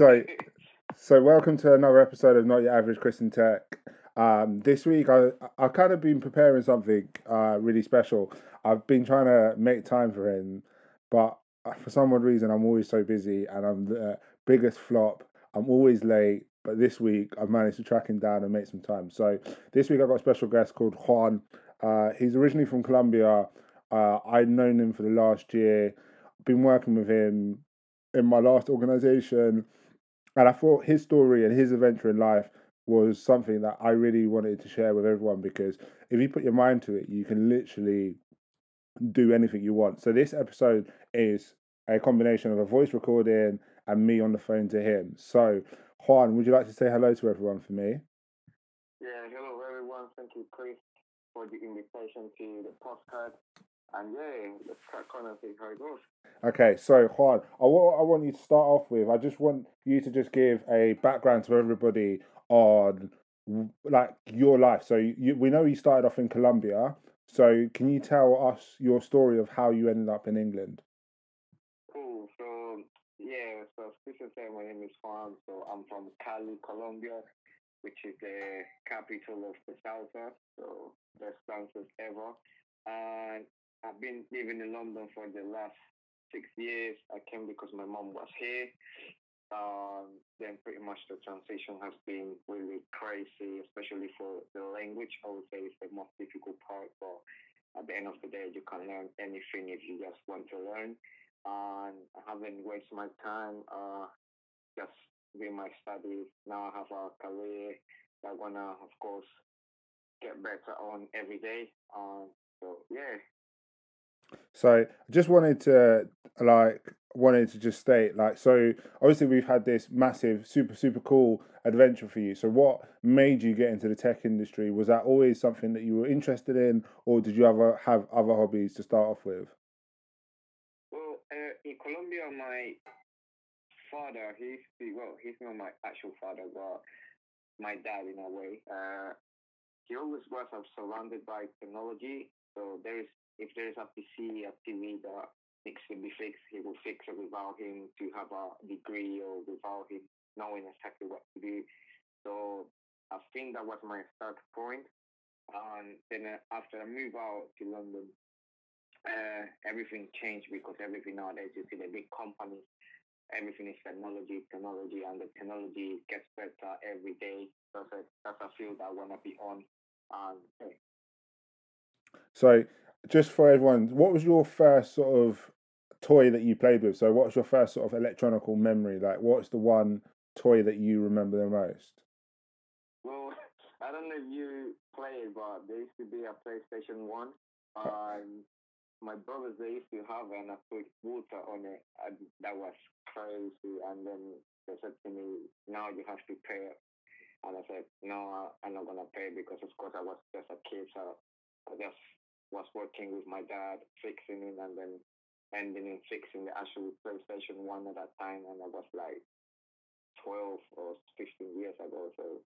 So, so welcome to another episode of Not Your Average Christian Tech. Um, this week, I I kind of been preparing something uh, really special. I've been trying to make time for him, but uh, for some odd reason, I'm always so busy, and I'm the biggest flop. I'm always late, but this week I've managed to track him down and make some time. So this week I've got a special guest called Juan. Uh, he's originally from Colombia. Uh, I've known him for the last year. Been working with him in my last organization, and I thought his story and his adventure in life was something that I really wanted to share with everyone because if you put your mind to it, you can literally do anything you want. So this episode is a combination of a voice recording and me on the phone to him. So Juan, would you like to say hello to everyone for me? Yeah, hello everyone. Thank you, Chris, for the invitation to the postcard. And yeah, let's crack on and see how it goes. Okay, so Juan, I, what I want you to start off with, I just want you to just give a background to everybody on like your life. So you, we know you started off in Colombia. So can you tell us your story of how you ended up in England? Cool. So yeah, so as said, my name is Juan. So I'm from Cali, Colombia, which is the capital of the salsa. So best dancers ever. And I've been living in London for the last six years. I came because my mom was here. Um, then pretty much the transition has been really crazy, especially for the language. I would say it's the most difficult part, but at the end of the day, you can learn anything if you just want to learn and I haven't wasted my time uh, just doing my studies. Now I have a career that I wanna, of course, get better on every day. Um, so yeah. So I just wanted to like wanted to just state like so obviously we've had this massive super super cool adventure for you so what made you get into the tech industry was that always something that you were interested in or did you ever have other hobbies to start off with Well, in Colombia, my father, he's well, he's not my actual father, but my dad in a way. Uh, he always was surrounded by technology. So there is, if there is a PC, a TV that needs to be fixed, he will fix it without him to have a degree or without him knowing exactly what to do. So I think that was my start point. And then uh, after I moved out to London, uh, everything changed because everything nowadays you see the big companies, everything is technology, technology, and the technology gets better every day. That's a that's a field I want to be on. And. So, just for everyone, what was your first sort of toy that you played with? So, what's your first sort of electronical memory? Like, what's the one toy that you remember the most? Well, I don't know if you played, but there used to be a PlayStation One. Um, my brothers they used to have and I put water on it and that was crazy and then they said to me now you have to pay and I said no I'm not gonna pay because of course I was just a kid so I just was working with my dad fixing it and then ending in fixing the actual PlayStation one at that time and I was like 12 or 15 years ago so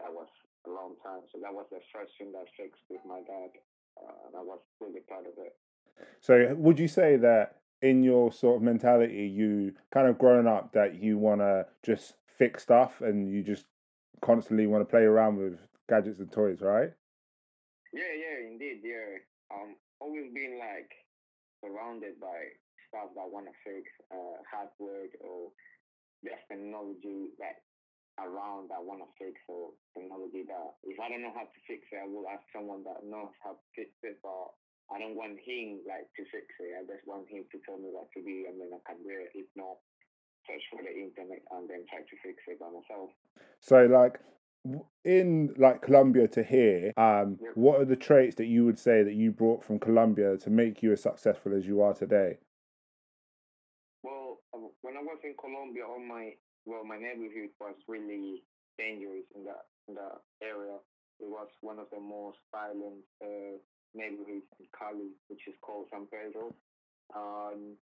that was a long time so that was the first thing that I fixed with my dad uh, and I was really proud of it. So, would you say that in your sort of mentality, you kind of grown up that you want to just fix stuff and you just constantly want to play around with gadgets and toys, right? Yeah, yeah, indeed, yeah. Um, always been like surrounded by stuff that want to fix, uh, hardware or just technology that around that want to fix or technology that if I don't know how to fix it, I will ask someone that knows how to fix it. But I don't want him like to fix it. I just want him to tell me what to do, and then I can do it. If not, search for the internet and then try to fix it by myself. So, like in like Colombia to here, um, yep. what are the traits that you would say that you brought from Colombia to make you as successful as you are today? Well, um, when I was in Colombia, all my well, my neighborhood was really dangerous in that in that area. It was one of the most violent uh, neighborhood in Cali, which is called San Pedro. Um,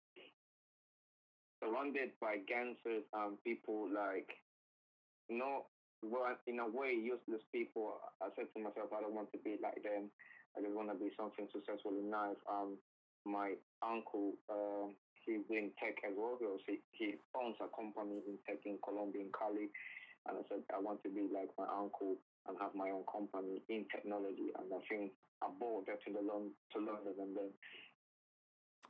surrounded by gangsters and people like, you well, in a way, useless people. I said to myself, I don't want to be like them. I just want to be something successful in life. Um, my uncle, uh, he's in tech as well. So he, he owns a company in tech in Colombia, in Cali. And I said, I want to be like my uncle and have my own company in technology. And I think I bought that to, the Lon- to London and then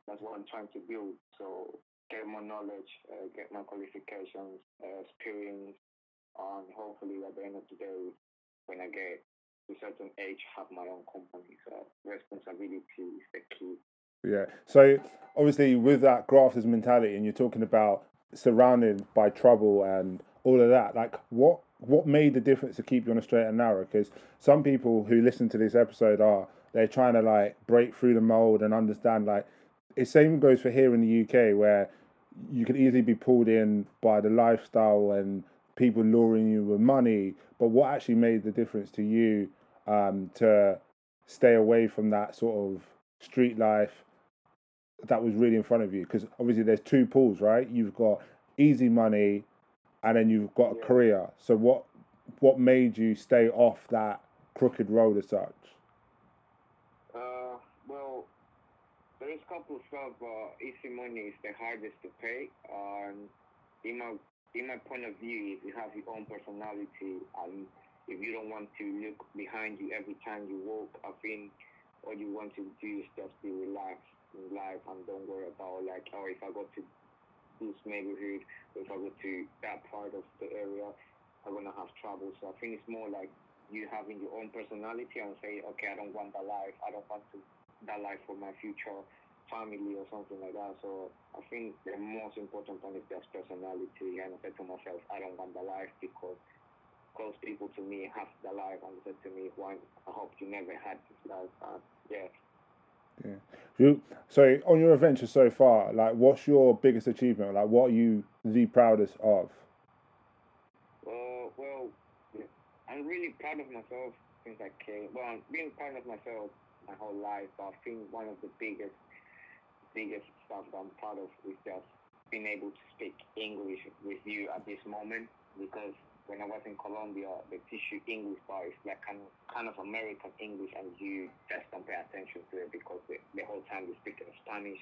that's what I'm trying to build. So get more knowledge, uh, get my qualifications, uh, experience, and hopefully at the end of the day, when I get to a certain age, have my own company. So responsibility is the key. Yeah. So obviously, with that grafters mentality, and you're talking about surrounded by trouble and all of that, like what what made the difference to keep you on a straight and narrow? Because some people who listen to this episode are they're trying to like break through the mold and understand like the same goes for here in the UK where you could easily be pulled in by the lifestyle and people luring you with money. But what actually made the difference to you um, to stay away from that sort of street life that was really in front of you? Because obviously there's two pools, right? You've got easy money, and then you've got a career. So what what made you stay off that crooked road as such? Uh, well, there is a couple of stuff, but easy money is the hardest to pay. And in my in my point of view, if you have your own personality and if you don't want to look behind you every time you walk, I think all you want to do is just be relaxed in life and don't worry about like, oh, if I go to this neighborhood, if I go to that part of the area, I'm gonna have trouble. So I think it's more like you having your own personality and say, okay, I don't want that life. I don't want to that life for my future family or something like that. So I think the most important thing is just personality. And I said to myself, I don't want the life because close people to me have the life and said to me, "Why? I hope you never had this life." And yeah. Yeah. So on your adventure so far, like, what's your biggest achievement? Like, what are you the proudest of? Uh, well, I'm really proud of myself since I came. Well, being proud of myself my whole life, but I think one of the biggest, biggest stuff that I'm proud of is just being able to speak English with you at this moment because when I was in Colombia, the tissue English bar is like kind of, kind of American English, and you just don't pay attention to it because the, the whole time you speak Spanish,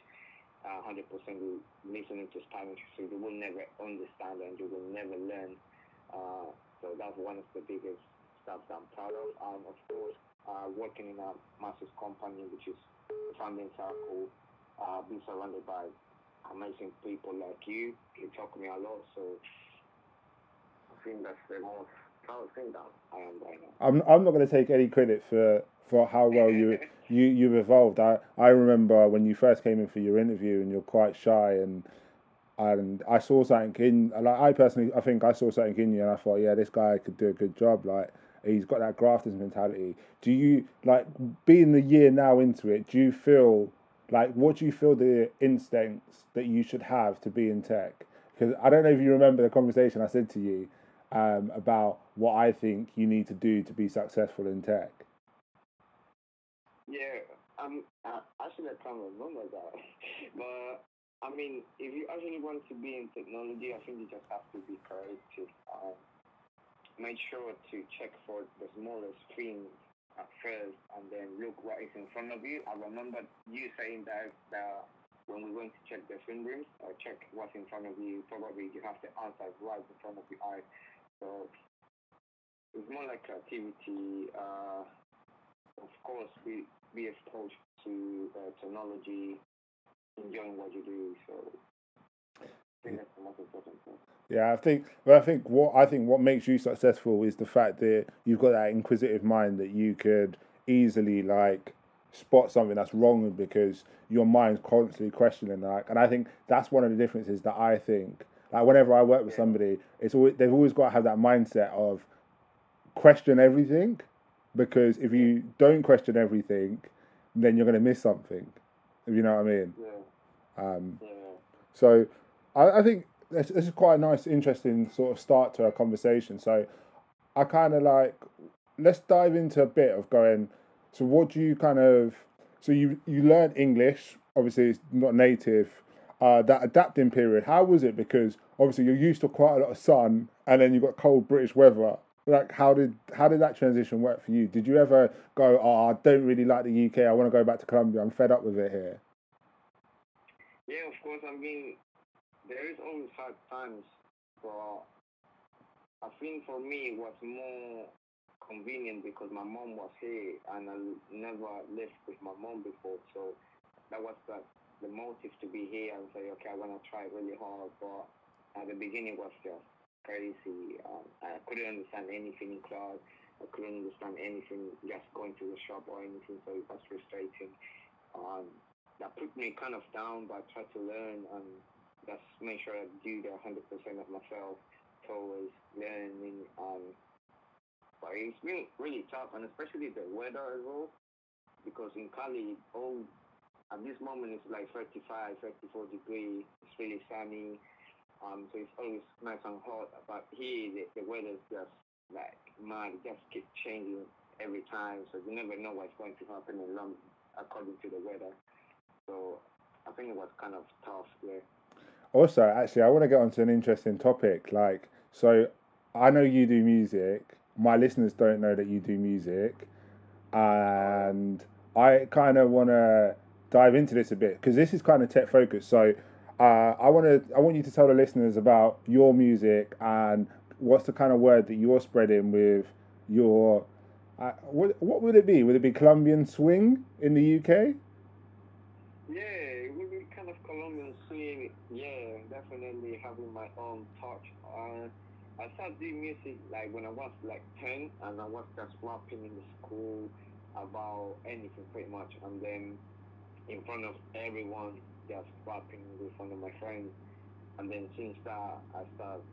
uh, 100% you listening to Spanish, so you will never understand and you will never learn. Uh, so that's one of the biggest stuff that I'm proud of. And of course, uh, working in a massive company, which is Funding Circle, uh, being surrounded by amazing people like you, you taught me a lot. So I think that's the most proud thing that I am right now. I'm I'm not going to take any credit for for how well you you you've evolved. I I remember when you first came in for your interview and you're quite shy and. And I saw something in, like I personally, I think I saw something in you, and I thought, yeah, this guy could do a good job. Like he's got that grafters mentality. Do you like being the year now into it? Do you feel like what do you feel the instincts that you should have to be in tech? Because I don't know if you remember the conversation I said to you um, about what I think you need to do to be successful in tech? Yeah, um, actually, I can't remember that. but I mean, if you actually want to be in technology, I think you just have to be creative. Um, make sure to check for the smallest things at first and then look what is in front of you. I remember you saying that, that when we went to check the fingerprints or check what's in front of you, probably you have the answer right in front of your eyes. So it's more like activity. Uh, of course, we be exposed to uh, technology, enjoying what you do. So I think that's the important thing. Yeah, I think. But I think what I think what makes you successful is the fact that you've got that inquisitive mind that you could easily like spot something that's wrong because your mind's constantly questioning like And I think that's one of the differences that I think like whenever I work with somebody, it's always they've always got to have that mindset of question everything, because if you don't question everything, then you're going to miss something. If you know what I mean. Yeah. Um, yeah. So, I, I think this, this is quite a nice, interesting sort of start to a conversation. So, I kind of like let's dive into a bit of going. So, what do you kind of so you you learn English? Obviously, it's not native uh, that adapting period, how was it? Because obviously you're used to quite a lot of sun, and then you've got cold British weather. Like, how did how did that transition work for you? Did you ever go, oh, I don't really like the UK. I want to go back to Colombia. I'm fed up with it here. Yeah, of course. I mean, there is always hard times, but I think for me it was more convenient because my mom was here and I never lived with my mom before, so that was the the motive to be here and say, okay, I want to try really hard. But at the beginning was just crazy. Um, I couldn't understand anything in class. I couldn't understand anything just going to the shop or anything, so it was frustrating. Um, that put me kind of down, but I tried to learn and just make sure I do the 100% of myself towards learning. Um, but it's been really tough, and especially the weather as well, because in Cali, all at this moment it's like 35, 34 degrees. It's really sunny. Um, so it's always nice and hot. But here the, the weather is just like mad. It just keeps changing every time. So you never know what's going to happen in London according to the weather. So I think it was kind of tough there. Also, actually, I want to get onto an interesting topic. Like, so I know you do music. My listeners don't know that you do music, and I kind of want to dive into this a bit because this is kind of tech focused. So uh, I want to I want you to tell the listeners about your music and what's the kind of word that you're spreading with your uh, what what would it be? Would it be Colombian swing in the UK? Yeah, it would be kind of Colombian swing. Yeah, definitely having my own touch. Uh, I started doing music like when I was like 10 and I was just rapping in the school about anything pretty much and then in front of everyone, just rapping with one of my friends. And then since that, I started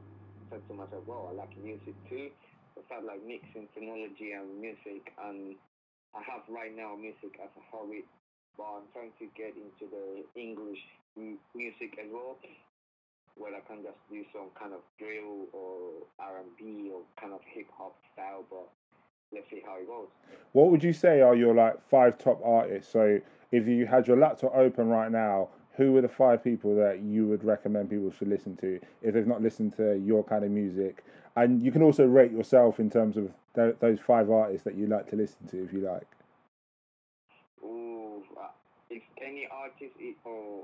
said to myself, "Well, I like music too." I started like mixing technology and music, and I have right now music as a hobby, but I'm trying to get into the English m- music as well, where I can just do some kind of drill or R&B or kind of hip hop style, but let's see how it goes. What would you say are your like five top artists? So if you had your laptop open right now, who are the five people that you would recommend people should listen to if they've not listened to your kind of music? And you can also rate yourself in terms of th- those five artists that you like to listen to, if you like. If any artist or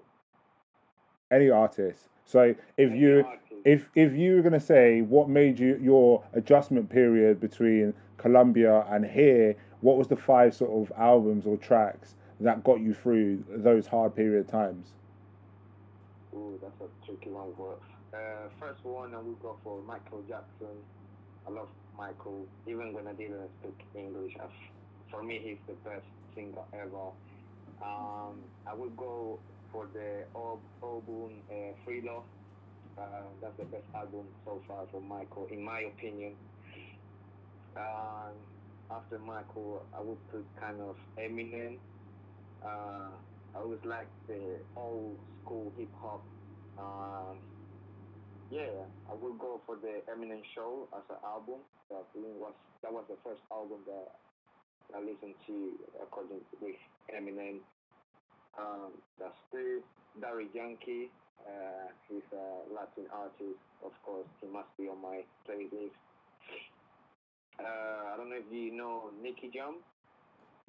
Any artist. So if any you artist, if if you were gonna say what made you your adjustment period between Colombia and here, what was the five sort of albums or tracks that got you through those hard period times? ooh, that's a tricky one. But uh, first one, I will go for Michael Jackson. I love Michael, even when I didn't speak English. I for me, he's the best singer ever. Um, I would go for the al- album uh, Free Love. Uh, that's the best album so far from Michael, in my opinion. Um, after Michael, I would put kind of Eminem. Uh, I always like the old school hip hop. Um, yeah, I would go for the Eminem Show as an album. That was that was the first album that I listened to according to with Eminem. Um, that's two. Daddy Yankee. Uh, he's a Latin artist, of course. He must be on my playlist. Uh, I don't know if you know Nicky Jam.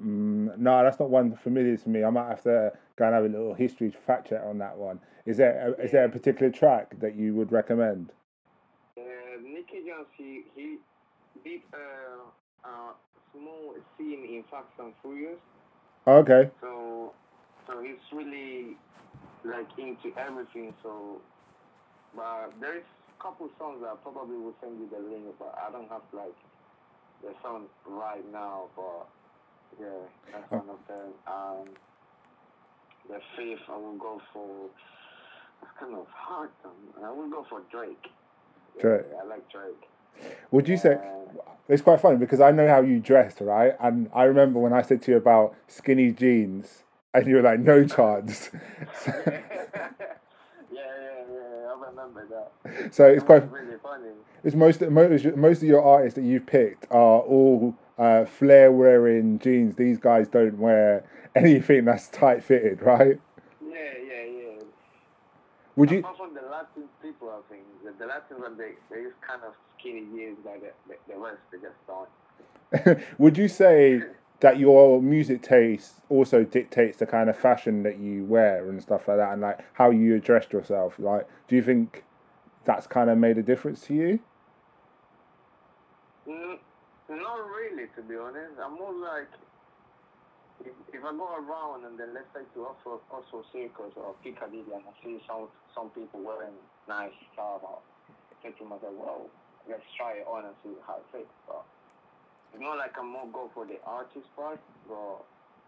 Mm, no, that's not one familiar to me. I might have to go and have a little history fact check on that one. Is there a, is there a particular track that you would recommend? Uh, Nicky Jam, he, he did a, a small scene in Fast and Furious. Okay, So, so he's really like into everything. So, but there is a couple songs that I probably will send you the link, but I don't have like the song right now. But yeah, that's Oh. one of them. Um, the fifth, I will go for. It's kind of hard. I will go for Drake. Yeah, Drake. I like Drake. would you say it's quite funny because I know how you dressed, right? And I remember when I said to you about skinny jeans, and you were like, "No chance." yeah, yeah, yeah. I remember that. so it's That quite really funny. it's most most most of your artists that you've picked are all uh, flare wearing jeans. These guys don't wear anything that's tight fitted, right? Yeah, yeah, yeah. Would you? Apart from the Latin people, I think the, the Latins when they they use kind of skinny jeans, like the, the, the rest they just don't. would you say that your music taste also dictates the kind of fashion that you wear and stuff like that, and like how you address yourself. Like, do you think that's kind of made a difference to you? Not really, to be honest. I'm more like if, if I go around and then let's say to also also Circus or Piccadilly and I see some some people wearing nice stuff, I say to myself, well, let's try it on and see how it fits. But it's not like I'm more go for the artist part, but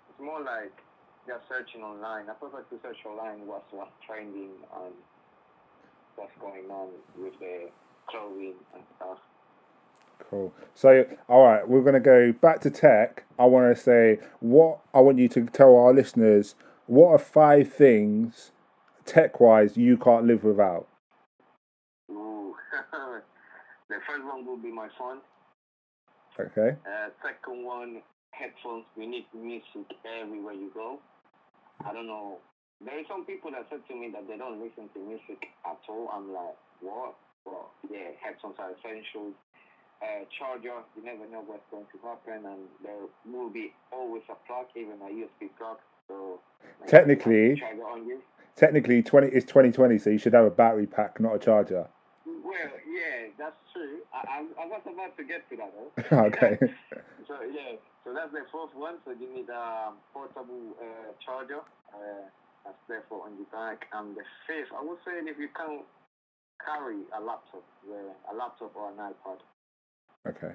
it's more like just searching online. I prefer to search online what's what's trending and what's going on with the clothing and stuff. Cool. So, all right, we're going to go back to tech. I want to say what I want you to tell our listeners what are five things tech wise you can't live without? Ooh. the first one will be my phone. Okay. Uh, second one, headphones. We need music everywhere you go. I don't know. There are some people that said to me that they don't listen to music at all. I'm like, what? Well, yeah, headphones are essential uh, charger. You never know what's going to happen, and there will be always a plug, even a USB plug. So technically, technically, twenty is twenty twenty, so you should have a battery pack, not a charger. Well, yeah, that's true. I, I, I was about to get to that. Though. okay. so yeah, so that's the fourth one. So you need a portable uh, charger. Uh, that's therefore on your back. And the fifth, I would say, if you can carry a laptop, a laptop or an iPad, Okay.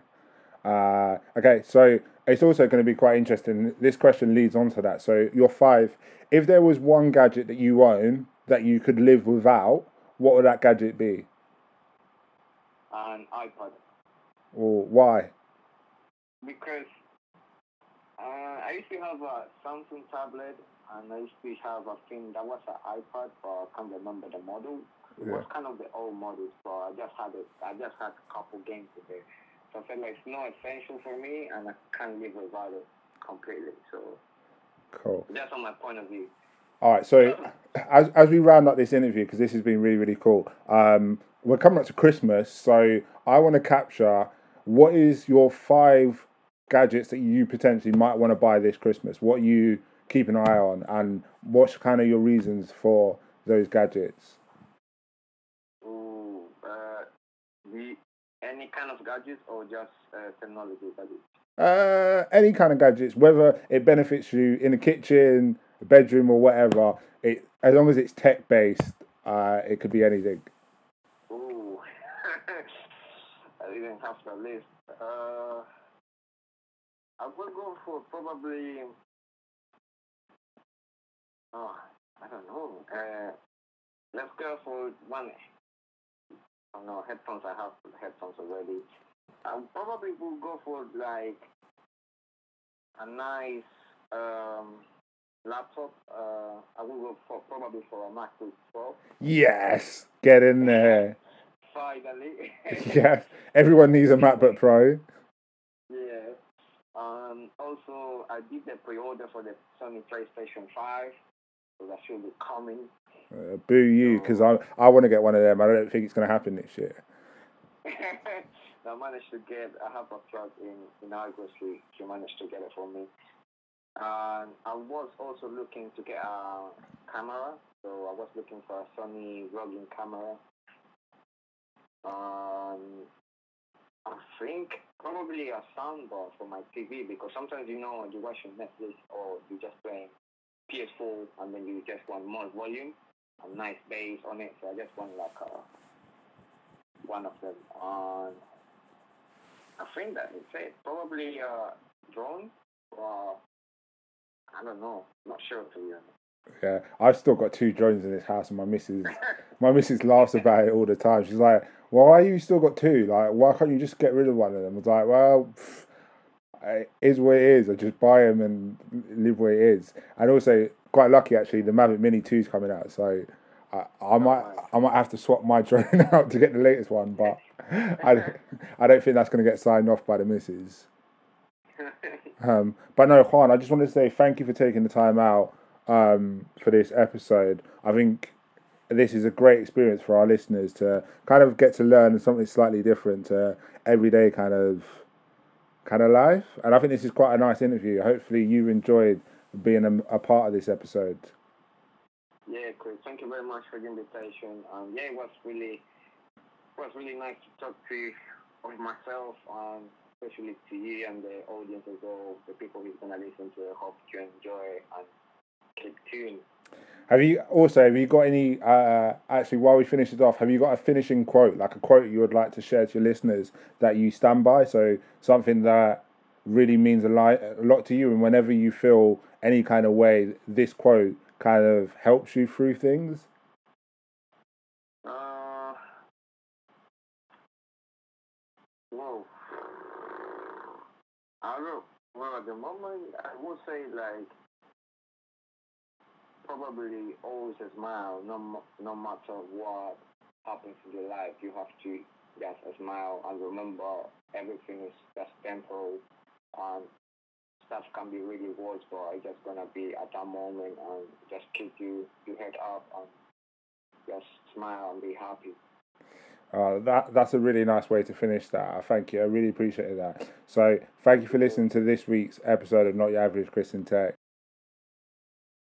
Uh, okay, so it's also going to be quite interesting. This question leads on to that. So you're five. If there was one gadget that you own that you could live without, what would that gadget be? An iPad. Or why? Because uh, I used to have a Samsung tablet and I used to have a thing that was an iPad, but I can't remember the model. It yeah. was kind of the old models, but I just had it. I just had a couple games with it. So I feel like it's not essential for me, and I can't live without it completely. So cool. That's on my point of view. All right. So as as we round up this interview, because this has been really really cool. Um, we're coming up to Christmas, so I want to capture what is your five gadgets that you potentially might want to buy this Christmas. What you keep an eye on, and what's kind of your reasons for those gadgets? Ooh, uh, the any kind of gadgets or just uh, technology gadgets? Uh, any kind of gadgets, whether it benefits you in the kitchen, bedroom, or whatever. It as long as it's tech based, uh, it could be anything. I didn't have the list. Uh, I would go for probably. Oh, I don't know. Uh, let's go for one Oh no, headphones. I have headphones already. I probably will go for like a nice um, laptop. Uh, I will go for probably for a MacBook Pro. Yes, get in there. Finally. yes, everyone needs a MacBook Pro. Yeah. Um. Also, I did the pre-order for the Sony PlayStation Five, so that should be coming. Uh, boo you, because I I want to get one of them. I don't think it's going to happen this year. I managed to get. I have a plug in in Argos. She managed to get it for me. And I was also looking to get a camera, so I was looking for a Sony vlogging camera. Um, I think probably a soundbar for my TV because sometimes you know you're watching Netflix or you're just playing PS4 and then you just want more volume a nice bass on it. So I just want like a, one of them on. I think that is it. Probably a drone or I don't know. Not sure to be honest. Yeah, I've still got two drones in this house, and my missus, my missus laughs about it all the time. She's like, "Why you still got two? Like, why can't you just get rid of one of them?" I was like, "Well, it is what it is. I just buy them and live where it is." And also, quite lucky actually. The Mavic Mini 2 is coming out, so I, I might I might have to swap my drone out to get the latest one, but I, I don't think that's going to get signed off by the missus. Um, but no, Juan, I just wanted to say thank you for taking the time out um, for this episode. I think this is a great experience for our listeners to kind of get to learn something slightly different to everyday kind of kind of life. And I think this is quite a nice interview. Hopefully, you enjoyed being a, a part of this episode. Yeah, Chris. Thank you very much for the invitation. Um, yeah, it was really it was really nice to talk to you of myself, um, especially to you and the audience as well, the people who's gonna listen to. it. hope you enjoy and keep tuned. Have you also have you got any uh, actually while we finish it off? Have you got a finishing quote, like a quote you would like to share to your listeners that you stand by? So something that really means a lot, a lot to you, and whenever you feel any kind of way, this quote kind of helps you through things. Uh, whoa. I don't. Well, at the moment, I would say like probably always a smile, no, no matter what happens in your life. You have to just smile and remember everything is just temporal and stuff can be really worse, but it's just gonna be at that moment and just keep you your head up and just smile and be happy. Uh, that that's a really nice way to finish that. Thank you. I really appreciate that. So thank you for listening to this week's episode of Not Your Average Christian Tech.